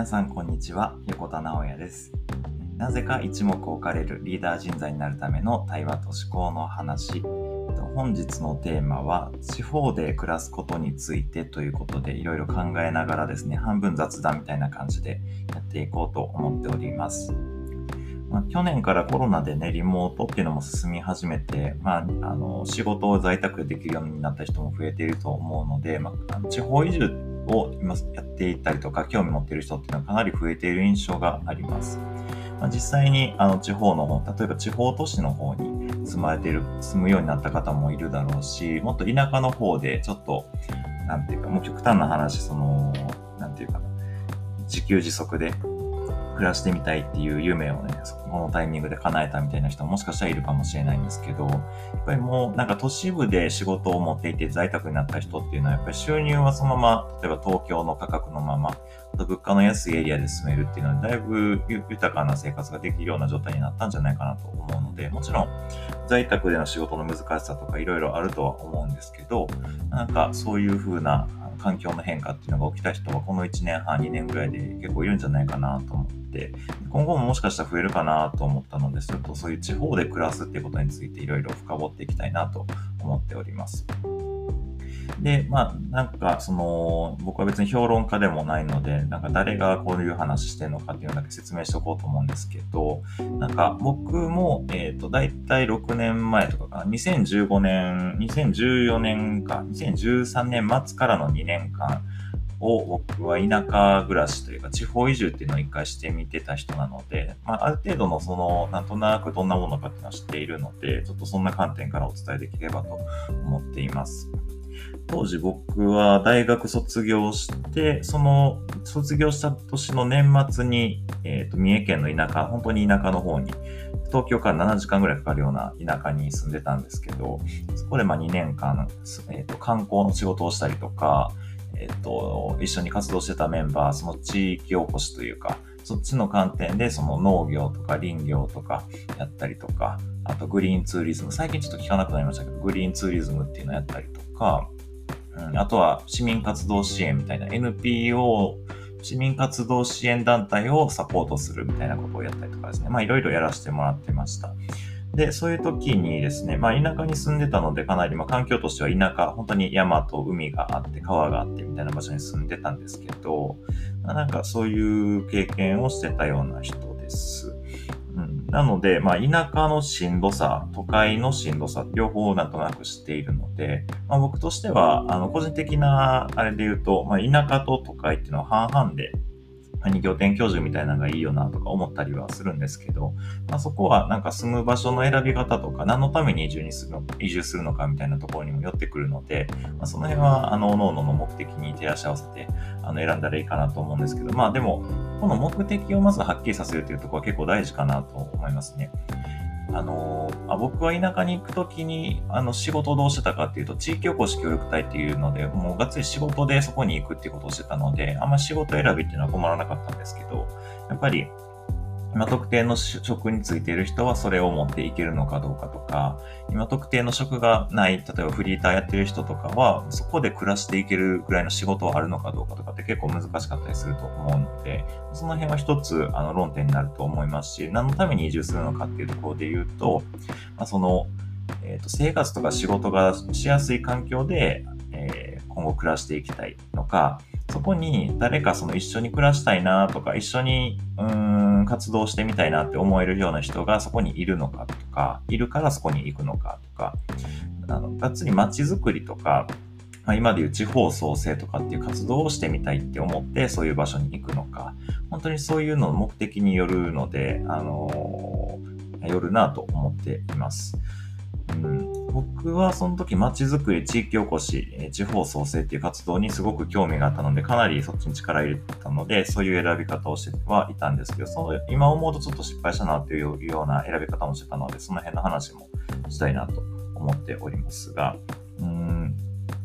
皆さんこんにちは。横田直也です。なぜか一目置かれるリーダー人材になるための対話と思考の話。本日のテーマは地方で暮らすことについてということでいろいろ考えながらですね半分雑談みたいな感じでやっていこうと思っております。ま、去年からコロナでね、リモートっていうのも進み始めて、まあ、あの、仕事を在宅でできるようになった人も増えていると思うので、まあ、地方移住を今やっていたりとか、興味持っている人っていうのはかなり増えている印象があります。まあ、実際にあの地方の方、例えば地方都市の方に住まれている、住むようになった方もいるだろうし、もっと田舎の方でちょっと、なんていうか、もう極端な話、その、なんていうかな、自給自足で暮らしてみたいっていう夢をね、このタイミングで叶えたみたいな人ももしかしたらいるかもしれないんですけど、やっぱりもうなんか都市部で仕事を持っていて在宅になった人っていうのは、やっぱり収入はそのまま、例えば東京の価格のまま、あと物価の安いエリアで住めるっていうのは、だいぶ豊かな生活ができるような状態になったんじゃないかなと思うので、もちろん在宅での仕事の難しさとかいろいろあるとは思うんですけど、なんかそういう風な環境の変化っていうのが起きた人はこの1年半、2年ぐらいで結構いるんじゃないかなと思って、今後ももしかしたら増えるかなと思ったので、ちょっとそういう地方で暮らすっていうことについていろいろ深掘っていきたいなと思っております。で、まあ、なんか、その、僕は別に評論家でもないので、なんか誰がこういう話してるのかっていうのだけ説明しておこうと思うんですけど、なんか僕も、えっ、ー、と、だいたい6年前とかかな、2015年、2014年か、2013年末からの2年間、を僕は田舎暮らしというか地方移住っていうのを一回してみてた人なので、まあ、ある程度のその、なんとなくどんなものかっていうのは知っているので、ちょっとそんな観点からお伝えできればと思っています。当時僕は大学卒業して、その卒業した年の年末に、えっ、ー、と、三重県の田舎、本当に田舎の方に、東京から7時間ぐらいかかるような田舎に住んでたんですけど、そこでまあ2年間、えっ、ー、と、観光の仕事をしたりとか、えっ、ー、と、一緒に活動してたメンバー、その地域おこしというか、そっちの観点でその農業とか林業とかやったりとか、あとグリーンツーリズム、最近ちょっと聞かなくなりましたけど、グリーンツーリズムっていうのをやったりとか、うん、あとは市民活動支援みたいな NPO 市民活動支援団体をサポートするみたいなことをやったりとかですね。まあいろいろやらせてもらってました。で、そういう時にですね、まあ田舎に住んでたのでかなり、まあ環境としては田舎、本当に山と海があって川があってみたいな場所に住んでたんですけど、まあ、なんかそういう経験をしてたような人です。なので、まあ、田舎のしんどさ、都会のしんどさ、両方なんとなく知っているので、まあ、僕としては、あの、個人的なあれで言うと、まあ、田舎と都会っていうのは半々で二拠点居住みたいなのがいいよなとか思ったりはするんですけど、まあ、そこはなんか住む場所の選び方とか、何のために移住にするの、移住するのかみたいなところにも寄ってくるので、まあ、その辺は、あの、各々の目的に照らし合わせて、あの、選んだらいいかなと思うんですけど、まあでも、この目的をまずはっきりさせるというところは結構大事かなと思いますね。あのあ僕は田舎に行くときに、あの、仕事をどうしてたかっていうと、地域おこし協力隊っていうので、もうがっつり仕事でそこに行くっていうことをしてたので、あんま仕事選びっていうのは困らなかったんですけど、やっぱり、今特定の職についている人はそれを持っていけるのかどうかとか、今特定の職がない、例えばフリーターやってる人とかは、そこで暮らしていけるぐらいの仕事はあるのかどうかとかって結構難しかったりすると思うので、その辺は一つあの論点になると思いますし、何のために移住するのかっていうところで言うと、まあ、その、えーと、生活とか仕事がしやすい環境で、え、今後暮らしていきたいのか、そこに誰かその一緒に暮らしたいなとか、一緒に、うーん、活動してみたいなって思えるような人がそこにいるのかとか、いるからそこに行くのかとか、あの、がっつり街づくりとか、まあ、今でいう地方創生とかっていう活動をしてみたいって思ってそういう場所に行くのか、本当にそういうのの目的によるので、あのー、よるなと思っています。うん、僕はその時街づくり、地域おこし、地方創生っていう活動にすごく興味があったので、かなりそっちに力入れてたので、そういう選び方をしてはいたんですけど、その今思うとちょっと失敗したなっていうような選び方もしてたので、その辺の話もしたいなと思っておりますが、うん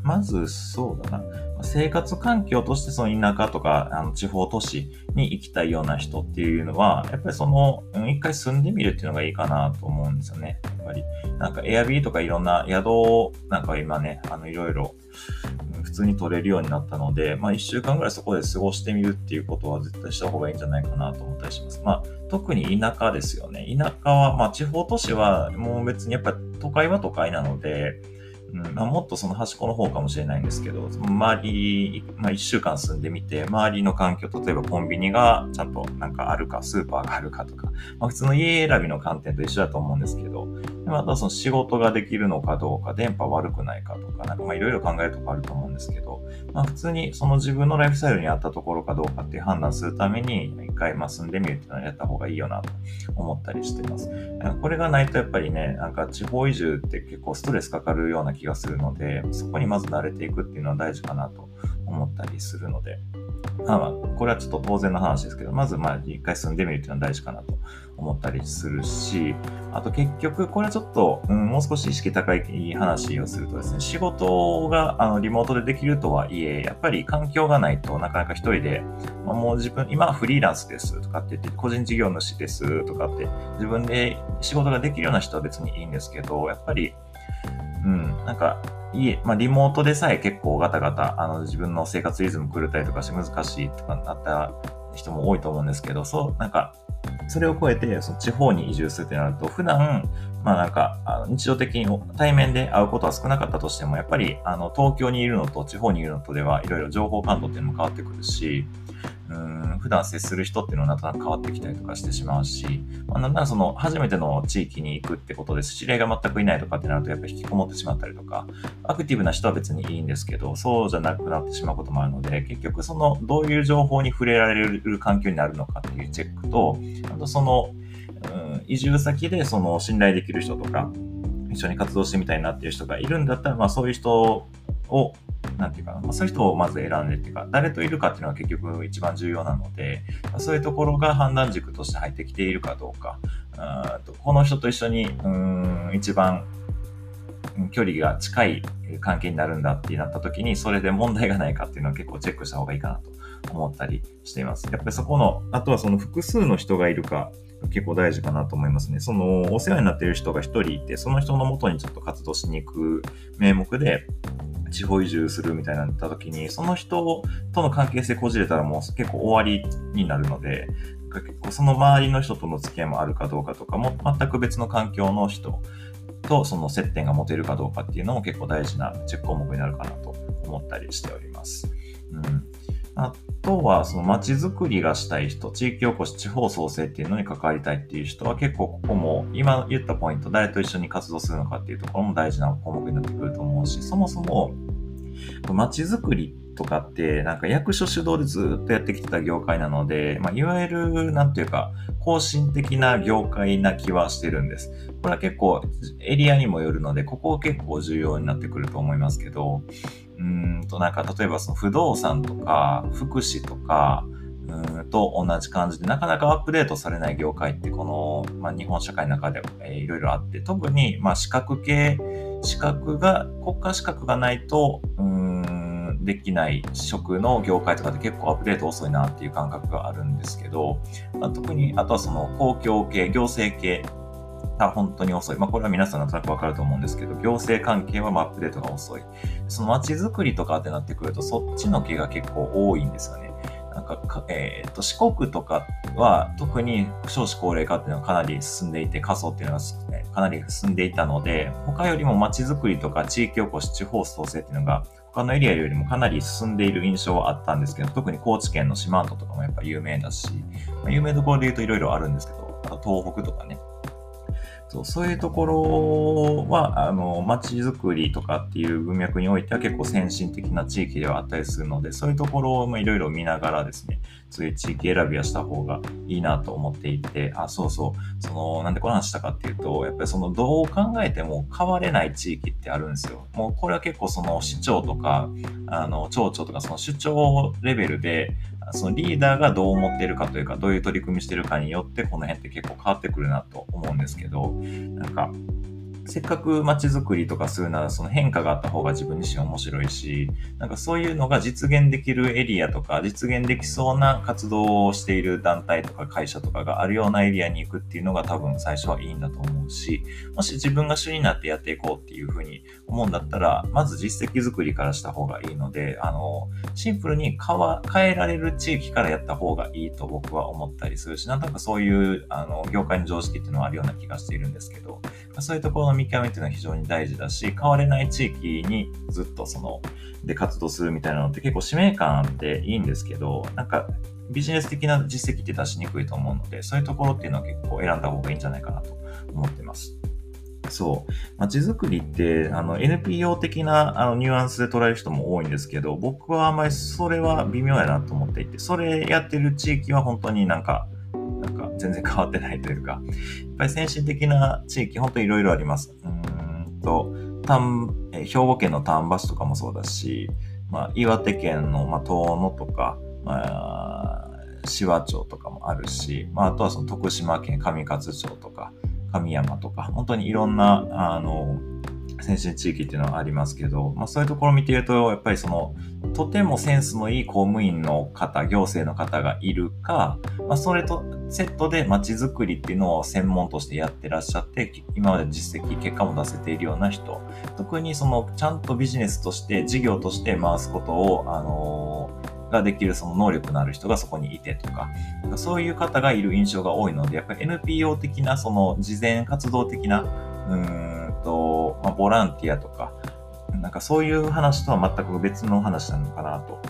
まずそうだな。生活環境としてその田舎とかあの地方都市に行きたいような人っていうのは、やっぱりその、一回住んでみるっていうのがいいかなと思うんですよね。やっぱり。なんかエアビーとかいろんな宿をなんか今ね、あのいろいろ、普通に取れるようになったので、まあ、1週間ぐらいそこで過ごしてみるっていうことは絶対した方がいいんじゃないかなと思ったりします。まあ、特に田舎ですよね。田舎は、まあ、地方都市はもう別にやっぱり都会は都会なので、まあ、もっとその端っこの方かもしれないんですけど、周り、まあ、1週間住んでみて、周りの環境、例えばコンビニがちゃんとなんかあるか、スーパーがあるかとか、まあ、普通の家選びの観点と一緒だと思うんですけど、またその仕事ができるのかどうか、電波悪くないかとか、なんかまあいろいろ考えるとこあると思うんですですけど、まあ普通にその自分のライフスタイルに合ったところかどうかっていう判断するために、一回まあ住んでみるっていうのをやった方がいいよなと思ったりしてます。これがないとやっぱりね、なんか地方移住って結構ストレスかかるような気がするので、そこにまず慣れていくっていうのは大事かなと思ったりするので、まあまあ、これはちょっと当然の話ですけど、まずまあ一回住んでみるっていうのは大事かなと思ったりするし、あと結局、これはちょっと、うん、もう少し意識高い話をするとですね、仕事があのリモートでできるとはいえ、やっぱり環境がないとなかなか一人で、まあ、もう自分、今はフリーランスですとかって言って、個人事業主ですとかって、自分で仕事ができるような人は別にいいんですけど、やっぱり、うん、なんか、いえ、まあ、リモートでさえ結構ガタガタ、あの、自分の生活リズム狂ったりとかして難しいとかなった人も多いと思うんですけど、そう、なんか、それを超えて、その地方に移住するってなると、普段、まあなんか、あの日常的に対面で会うことは少なかったとしても、やっぱり、あの、東京にいるのと地方にいるのとでは、いろいろ情報感度っていうのも変わってくるし、うん普段接する人っていうのはなんとなく変わってきたりとかしてしまうし、まあ、なんならその初めての地域に行くってことです。知り合いが全くいないとかってなるとやっぱ引きこもってしまったりとか、アクティブな人は別にいいんですけど、そうじゃなくなってしまうこともあるので、結局そのどういう情報に触れられる環境になるのかっていうチェックと、あとその、うん、移住先でその信頼できる人とか、一緒に活動してみたいなっていう人がいるんだったら、まあそういう人をなんていうかな、まあ、そういう人をまず選んでっていうか、誰といるかっていうのは結局一番重要なので、まあ、そういうところが判断軸として入ってきているかどうか、あとこの人と一緒に、うん、一番距離が近い関係になるんだってなった時に、それで問題がないかっていうのは結構チェックした方がいいかなと思ったりしています。やっぱりそこの、あとはその複数の人がいるか、結構大事かなと思いますね。その、お世話になっている人が一人いて、その人のもとにちょっと活動しに行く名目で、地方移住するみたいなった時に、その人との関係性こじれたらもう結構終わりになるので、結構その周りの人との付き合いもあるかどうかとかも、全く別の環境の人とその接点が持てるかどうかっていうのも結構大事なチェック項目になるかなと思ったりしております。うん。あとは、その街づくりがしたい人、地域おこし、地方創生っていうのに関わりたいっていう人は結構ここも、今言ったポイント、誰と一緒に活動するのかっていうところも大事な項目になってくると思うし、そもそも、街づくりとかって、なんか役所主導でずっとやってきてた業界なので、まあ、いわゆる、なんていうか、更新的な業界な気はしてるんです。これは結構エリアにもよるので、ここ結構重要になってくると思いますけど、うんとなんか例えばその不動産とか福祉とかうんと同じ感じでなかなかアップデートされない業界ってこの、まあ、日本社会の中で、えー、いろいろあって特にまあ資格系資格が国家資格がないとうんできない職の業界とかって結構アップデート遅いなっていう感覚があるんですけど、まあ、特にあとはその公共系行政系が本当に遅い。まあ、これは皆さんなんとなくわかると思うんですけど、行政関係はアップデートが遅い。その街づくりとかってなってくると、そっちの気が結構多いんですよね。なんか、え、ー、と、四国とかは特に少子高齢化っていうのはかなり進んでいて、過疎っていうのは、ね、かなり進んでいたので、他よりも街づくりとか地域おこし、地方創生っていうのが他のエリアよりもかなり進んでいる印象はあったんですけど、特に高知県の四万十とかもやっぱ有名だし、まあ、有名どころで言うといろいろあるんですけど、あと東北とかね、そうそういうところは、あの、街づくりとかっていう文脈においては結構先進的な地域ではあったりするので、そういうところをいろいろ見ながらですね、そういう地域選びはした方がいいなと思っていて、あ、そうそう、その、なんでこの話したかっていうと、やっぱりその、どう考えても変われない地域ってあるんですよ。もうこれは結構その市長とか、あの、町長とかその首長レベルで、そのリーダーがどう思ってるかというか、どういう取り組みしてるかによって、この辺って結構変わってくるなと思うんですけど、なんか、せっかく街づくりとかするならその変化があった方が自分自身面白いし、なんかそういうのが実現できるエリアとか、実現できそうな活動をしている団体とか会社とかがあるようなエリアに行くっていうのが多分最初はいいんだと思うし、もし自分が主になってやっていこうっていうふうに思うんだったら、まず実績作りからした方がいいので、あの、シンプルに変わ変えられる地域からやった方がいいと僕は思ったりするし、なんとなくそういうあの業界の常識っていうのはあるような気がしているんですけど、そういうところの見極めっていうのは非常に大事だし、変われない地域にずっとその、で活動するみたいなのって結構使命感あっていいんですけど、なんかビジネス的な実績って出しにくいと思うので、そういうところっていうのは結構選んだ方がいいんじゃないかなと思ってます。そう。街づくりって、あの、NPO 的なあのニュアンスで捉える人も多いんですけど、僕はあんまりそれは微妙やなと思っていて、それやってる地域は本当に、なんか全然変わってないというか、やっぱり先進的な地域、本当にいろいろあります。うんと、兵庫県の丹波市とかもそうだし、まあ、岩手県の、まあ、遠野とか、まあ、紫波町とかもあるし、まあ、あとはその徳島県上勝町とか、神山とか、本当にいろんな、あの、先進地域っていうのはありますけど、まあそういうところを見ていると、やっぱりその、とてもセンスのいい公務員の方、行政の方がいるか、まあそれとセットで街づくりっていうのを専門としてやってらっしゃって、今まで実績、結果も出せているような人、特にその、ちゃんとビジネスとして、事業として回すことを、あのができるその能力のある人がそこにいてとか、そういう方がいる印象が多いので、やっぱり NPO 的なその事前活動的な、うんと、まあ、ボランティアとか、なんかそういう話とは全く別の話なのかなと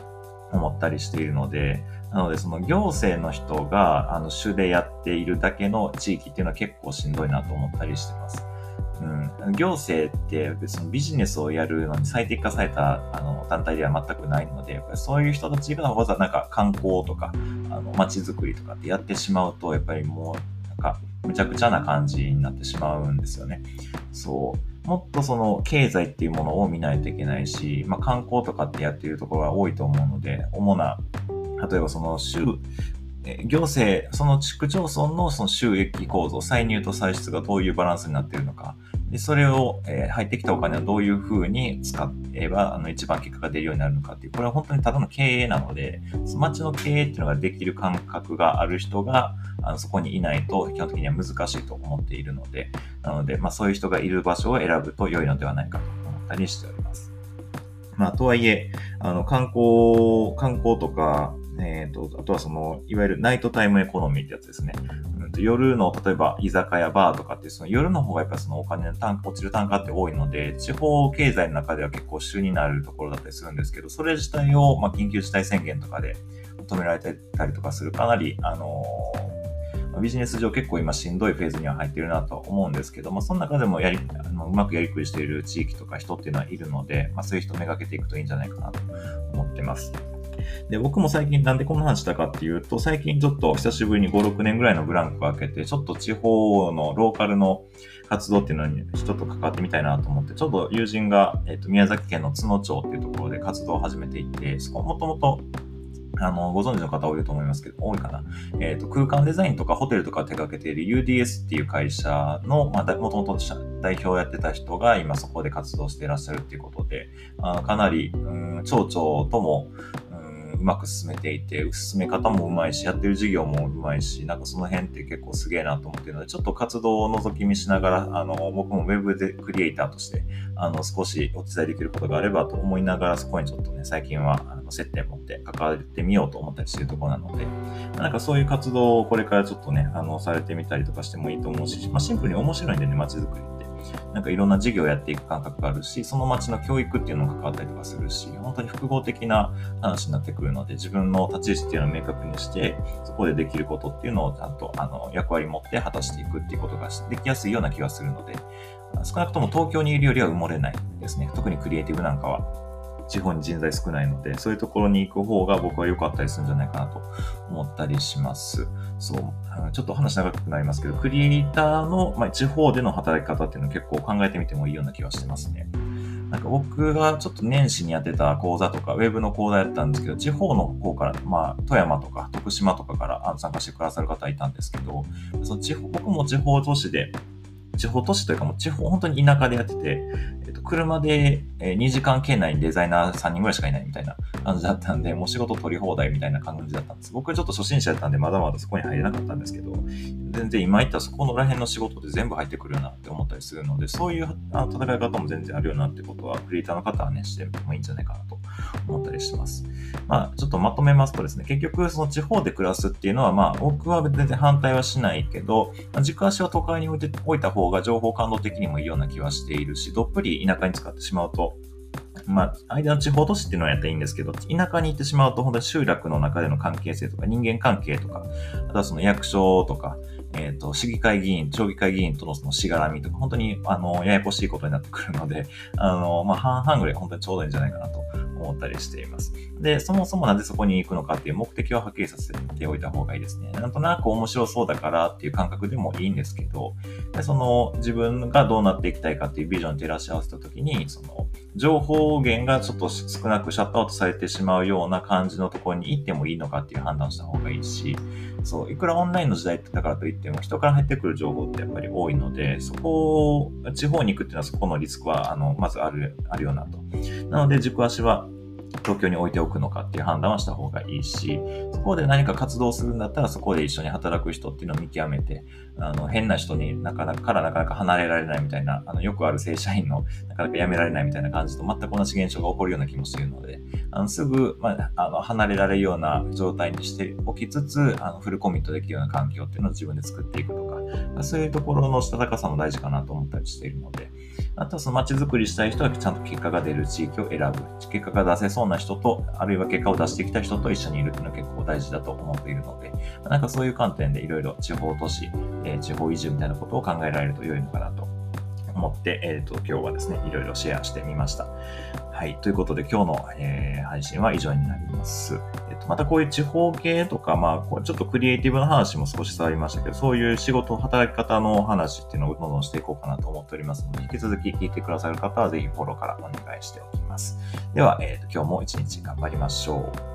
思ったりしているので、なのでその行政の人があの主でやっているだけの地域っていうのは結構しんどいなと思ったりしてます。うん、行政って別にビジネスをやるのに最適化されたあの団体では全くないので、やっぱりそういう人たちがわざわざなんか観光とか、あの街づくりとかってやってしまうと、やっぱりもうなんかむちゃくちゃな感じになってしまうんですよね。そう。もっとその経済っていうものを見ないといけないし、まあ観光とかってやってるところが多いと思うので、主な例えばその州、行政、その地区町村のその収益構造、歳入と歳出がどういうバランスになっているのか、でそれを、えー、入ってきたお金をどういうふうに使えばあの一番結果が出るようになるのかっていう、これは本当にただの経営なので、町の経営っていうのができる感覚がある人があのそこにいないと基本的には難しいと思っているので、なので、まあ、そういう人がいる場所を選ぶと良いのではないかと思ったりしております。まあ、とはいえ、あの、観光、観光とか、えっ、ー、と、あとはその、いわゆるナイトタイムエコノミーってやつですね。うん、と夜の、例えば居酒屋、バーとかって、その夜の方がやっぱそのお金の単価、落ちる単価って多いので、地方経済の中では結構主になるところだったりするんですけど、それ自体を、まあ、緊急事態宣言とかで求められてたりとかする、かなり、あのー、ビジネス上結構今しんどいフェーズには入っているなと思うんですけども、その中でもやり、あのうまくやりくりしている地域とか人っていうのはいるので、まあ、そういう人めがけていくといいんじゃないかなと思ってます。で、僕も最近なんでこんな話したかっていうと、最近ちょっと久しぶりに5、6年ぐらいのブランクを開けて、ちょっと地方のローカルの活動っていうのに人と関わってみたいなと思って、ちょっと友人が、えっ、ー、と、宮崎県の津野町っていうところで活動を始めていて、そこもともとあの、ご存知の方多いと思いますけど、多いかな。えっ、ー、と、空間デザインとかホテルとか手掛けている UDS っていう会社の、まあ、もともと代表をやってた人が今そこで活動していらっしゃるっていうことで、あかなり、うん、町長とも、うまく進めていて、進め方もうまいし、やってる事業もうまいし、なんかその辺って結構すげえなと思ってるので、ちょっと活動を覗き見しながら、あの、僕も Web でクリエイターとして、あの、少しお伝えできることがあればと思いながら、そこにちょっとね、最近は、あの、接点持って関わってみようと思ったりしてるとこなので、なんかそういう活動をこれからちょっとね、あの、されてみたりとかしてもいいと思うし、まあ、シンプルに面白いんでね、街づくり。なんかいろんな事業をやっていく感覚があるし、その街の教育っていうのも関わったりとかするし、本当に複合的な話になってくるので、自分の立ち位置っていうのを明確にして、そこでできることっていうのをちゃんとあの役割持って果たしていくっていうことができやすいような気がするので、少なくとも東京にいるよりは埋もれないですね。特にクリエイティブなんかは。地方に人材少ないので、そういうところに行く方が僕は良かったりするんじゃないかなと思ったりします。そう。ちょっと話長くなりますけど、クリエイターの、まあ、地方での働き方っていうのを結構考えてみてもいいような気がしてますね。なんか僕がちょっと年始にやってた講座とか、ウェブの講座やったんですけど、地方の方から、まあ、富山とか徳島とかから参加してくださる方いたんですけど、その地方、僕も地方都市で地方都市というかもう地方、本当に田舎でやってて、えっと、車で2時間圏内にデザイナー3人ぐらいしかいないみたいな 感じだったんで、もう仕事取り放題みたいな感じだったんです。僕はちょっと初心者だったんで、まだまだそこに入れなかったんですけど、全然今言ったそこのら辺の仕事で全部入ってくるなって思ったりするので、そういう戦い方も全然あるよなってことは、クリエイターの方はね、してもいいんじゃないかなと思ったりします。まあ、ちょっとまとめますとですね、結局その地方で暮らすっていうのは、まあ、僕は全然反対はしないけど、軸足を都会に置いておいた方が情報感度的にもいいような気はしているし、どっぷり田舎に使ってしまうと、まあ、間の地方都市っていうのはやったらいいんですけど、田舎に行ってしまうと、本当に集落の中での関係性とか、人間関係とか、あとはその役所とか、えっ、ー、と、市議会議員、町議会議員とのそのしがらみとか、本当に、あの、ややこしいことになってくるので、あの、まあ、半々ぐらい本当にちょうどいいんじゃないかなと思ったりしています。で、そもそもなぜそこに行くのかっていう目的をはっきりさせておいた方がいいですね。なんとなく面白そうだからっていう感覚でもいいんですけど、でその自分がどうなっていきたいかっていうビジョンを照らし合わせたときに、その情報源がちょっと少なくシャットアウトされてしまうような感じのところに行ってもいいのかっていう判断した方がいいし、そう、いくらオンラインの時代だからといっても人から入ってくる情報ってやっぱり多いので、そこを、地方に行くっていうのはそこのリスクは、あの、まずある、あるよなと。なので軸足は東京に置いておくのかっていう判断はした方がいいし、そこで何か活動するんだったらそこで一緒に働く人っていうのを見極めて、あの、変な人になかなかからなかなか離れられないみたいな、あの、よくある正社員の なかなか辞められないみたいな感じと全く同じ現象が起こるような気もするので、あの、すぐ、まあ、あの、離れられるような状態にしておきつつ、あの、フルコミットできるような環境っていうのを自分で作っていくと、そういうところのしたたかさも大事かなと思ったりしているので、あとはその街づくりしたい人はちゃんと結果が出る地域を選ぶ。結果が出せそうな人と、あるいは結果を出してきた人と一緒にいるっていうのは結構大事だと思っているので、なんかそういう観点でいろいろ地方都市、えー、地方移住みたいなことを考えられると良いのかなと思って、えっ、ー、と、今日はですね、いろいろシェアしてみました。はい。ということで、今日の、えー、配信は以上になります。っ、と、またこういう地方系とか、まあ、ちょっとクリエイティブな話も少し触りましたけど、そういう仕事、働き方の話っていうのをどんどんしていこうかなと思っておりますので、引き続き聞いてくださる方は、ぜひフォローからお願いしておきます。では、えっ、と、今日も一日頑張りましょう。